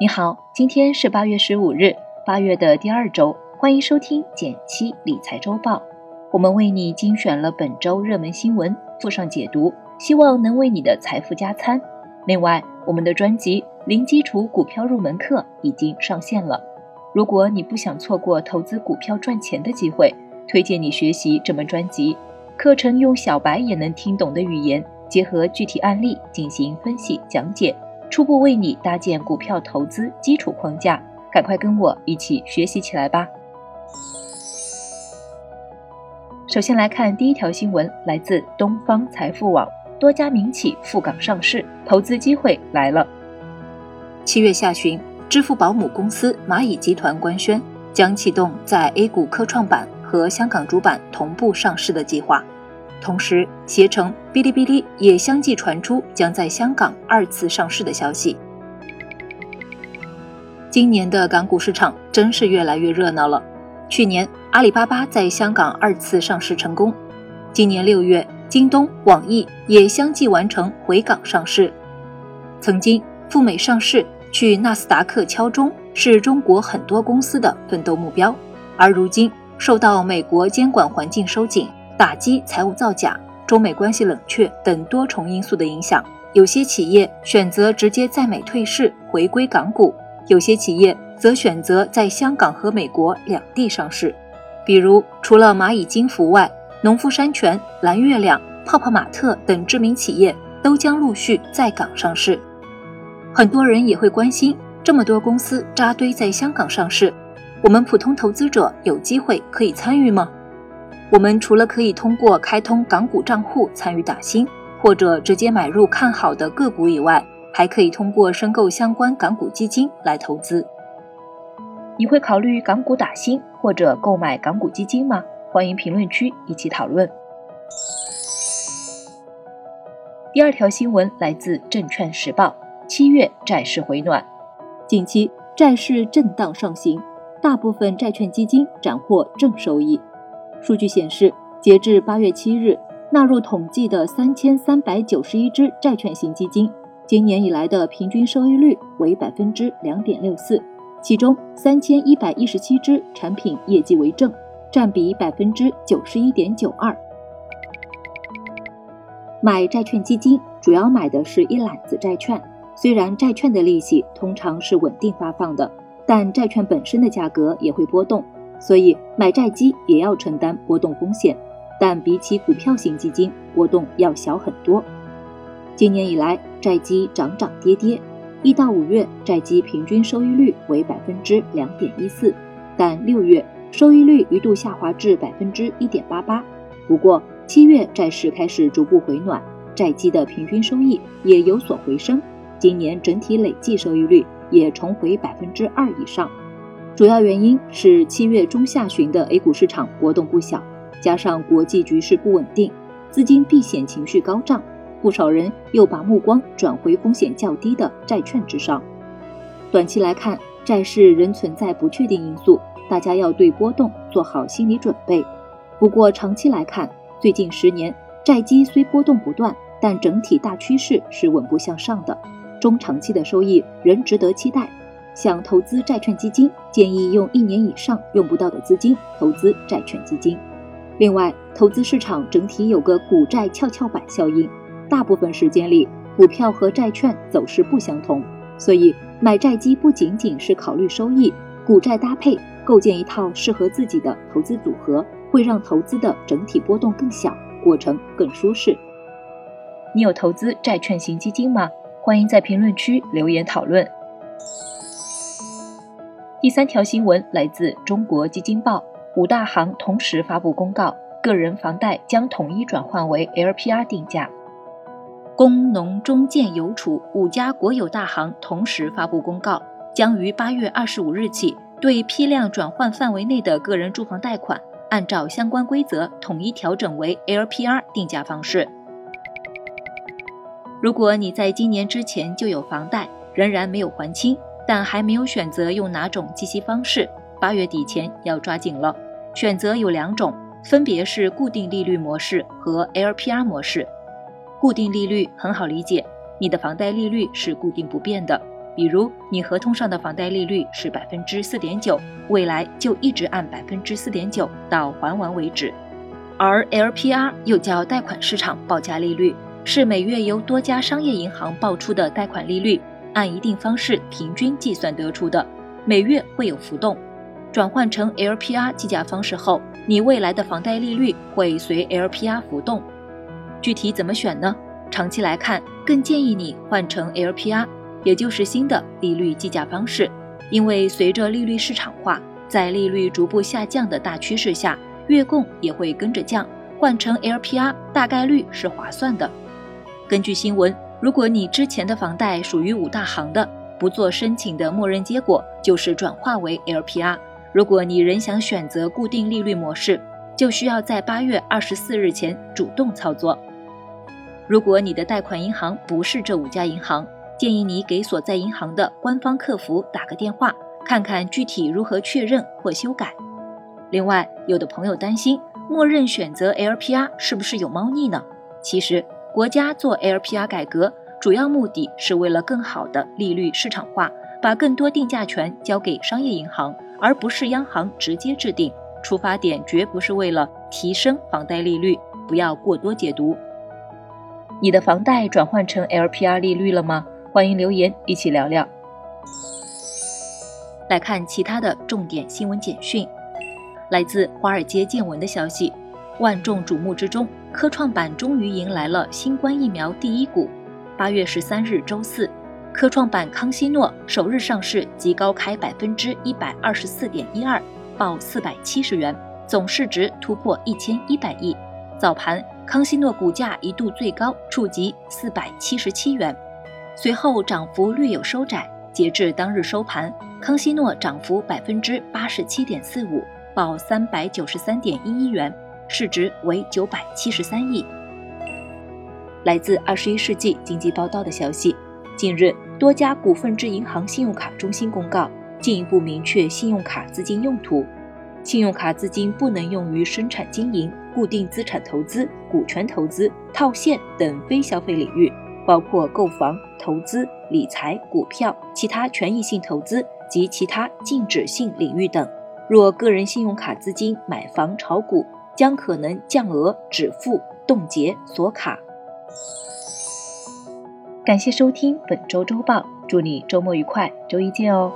你好，今天是八月十五日，八月的第二周，欢迎收听减七理财周报。我们为你精选了本周热门新闻，附上解读，希望能为你的财富加餐。另外，我们的专辑《零基础股票入门课》已经上线了。如果你不想错过投资股票赚钱的机会，推荐你学习这门专辑。课程用小白也能听懂的语言，结合具体案例进行分析讲解。初步为你搭建股票投资基础框架，赶快跟我一起学习起来吧！首先来看第一条新闻，来自东方财富网，多家民企赴港上市，投资机会来了。七月下旬，支付宝母公司蚂蚁集团官宣，将启动在 A 股科创板和香港主板同步上市的计划。同时，携程、哔哩哔哩也相继传出将在香港二次上市的消息。今年的港股市场真是越来越热闹了。去年阿里巴巴在香港二次上市成功，今年六月，京东、网易也相继完成回港上市。曾经赴美上市、去纳斯达克敲钟，是中国很多公司的奋斗目标，而如今受到美国监管环境收紧。打击财务造假、中美关系冷却等多重因素的影响，有些企业选择直接在美退市回归港股，有些企业则选择在香港和美国两地上市。比如，除了蚂蚁金服外，农夫山泉、蓝月亮、泡泡玛特等知名企业都将陆续在港上市。很多人也会关心，这么多公司扎堆在香港上市，我们普通投资者有机会可以参与吗？我们除了可以通过开通港股账户参与打新，或者直接买入看好的个股以外，还可以通过申购相关港股基金来投资。你会考虑港股打新或者购买港股基金吗？欢迎评论区一起讨论。第二条新闻来自证券时报，七月债市回暖，近期债市震荡上行，大部分债券基金斩获正收益。数据显示，截至八月七日，纳入统计的三千三百九十一只债券型基金，今年以来的平均收益率为百分之两点六四，其中三千一百一十七只产品业绩为正，占比百分之九十一点九二。买债券基金主要买的是一揽子债券，虽然债券的利息通常是稳定发放的，但债券本身的价格也会波动。所以买债基也要承担波动风险，但比起股票型基金，波动要小很多。今年以来，债基涨涨跌跌，一到五月债基平均收益率为百分之两点一四，但六月收益率一度下滑至百分之一点八八。不过七月债市开始逐步回暖，债基的平均收益也有所回升，今年整体累计收益率也重回百分之二以上。主要原因是七月中下旬的 A 股市场波动不小，加上国际局势不稳定，资金避险情绪高涨，不少人又把目光转回风险较低的债券之上。短期来看，债市仍存在不确定因素，大家要对波动做好心理准备。不过长期来看，最近十年债基虽波动不断，但整体大趋势是稳步向上的，中长期的收益仍值得期待。想投资债券基金，建议用一年以上用不到的资金投资债券基金。另外，投资市场整体有个股债跷跷板效应，大部分时间里股票和债券走势不相同，所以买债基不仅仅是考虑收益，股债搭配构建一套适合自己的投资组合，会让投资的整体波动更小，过程更舒适。你有投资债券型基金吗？欢迎在评论区留言讨论。第三条新闻来自中国基金报，五大行同时发布公告，个人房贷将统一转换为 LPR 定价。工农中建邮储五家国有大行同时发布公告，将于八月二十五日起对批量转换范围内的个人住房贷款，按照相关规则统一调整为 LPR 定价方式。如果你在今年之前就有房贷，仍然没有还清。但还没有选择用哪种计息方式，八月底前要抓紧了。选择有两种，分别是固定利率模式和 LPR 模式。固定利率很好理解，你的房贷利率是固定不变的。比如你合同上的房贷利率是百分之四点九，未来就一直按百分之四点九到还完为止。而 LPR 又叫贷款市场报价利率，是每月由多家商业银行报出的贷款利率，按一定方式平均计算得出的，每月会有浮动。转换成 LPR 计价方式后，你未来的房贷利率会随 LPR 浮动。具体怎么选呢？长期来看，更建议你换成 LPR，也就是新的利率计价方式，因为随着利率市场化，在利率逐步下降的大趋势下，月供也会跟着降。换成 LPR 大概率是划算的。根据新闻，如果你之前的房贷属于五大行的，不做申请的默认结果就是转化为 LPR。如果你仍想选择固定利率模式，就需要在八月二十四日前主动操作。如果你的贷款银行不是这五家银行，建议你给所在银行的官方客服打个电话，看看具体如何确认或修改。另外，有的朋友担心，默认选择 LPR 是不是有猫腻呢？其实，国家做 LPR 改革主要目的是为了更好的利率市场化，把更多定价权交给商业银行。而不是央行直接制定，出发点绝不是为了提升房贷利率，不要过多解读。你的房贷转换成 LPR 利率了吗？欢迎留言一起聊聊。来看其他的重点新闻简讯，来自华尔街见闻的消息，万众瞩目之中，科创板终于迎来了新冠疫苗第一股。八月十三日周四。科创板康希诺首日上市即高开百分之一百二十四点一二，报四百七十元，总市值突破一千一百亿。早盘，康希诺股价一度最高触及四百七十七元，随后涨幅略有收窄。截至当日收盘，康希诺涨幅百分之八十七点四五，报三百九十三点一一元，市值为九百七十三亿。来自二十一世纪经济报道的消息。近日，多家股份制银行信用卡中心公告，进一步明确信用卡资金用途。信用卡资金不能用于生产经营、固定资产投资、股权投资、套现等非消费领域，包括购房、投资、理财、股票、其他权益性投资及其他禁止性领域等。若个人信用卡资金买房炒股，将可能降额、止付、冻结、锁卡。感谢收听本周周报，祝你周末愉快，周一见哦。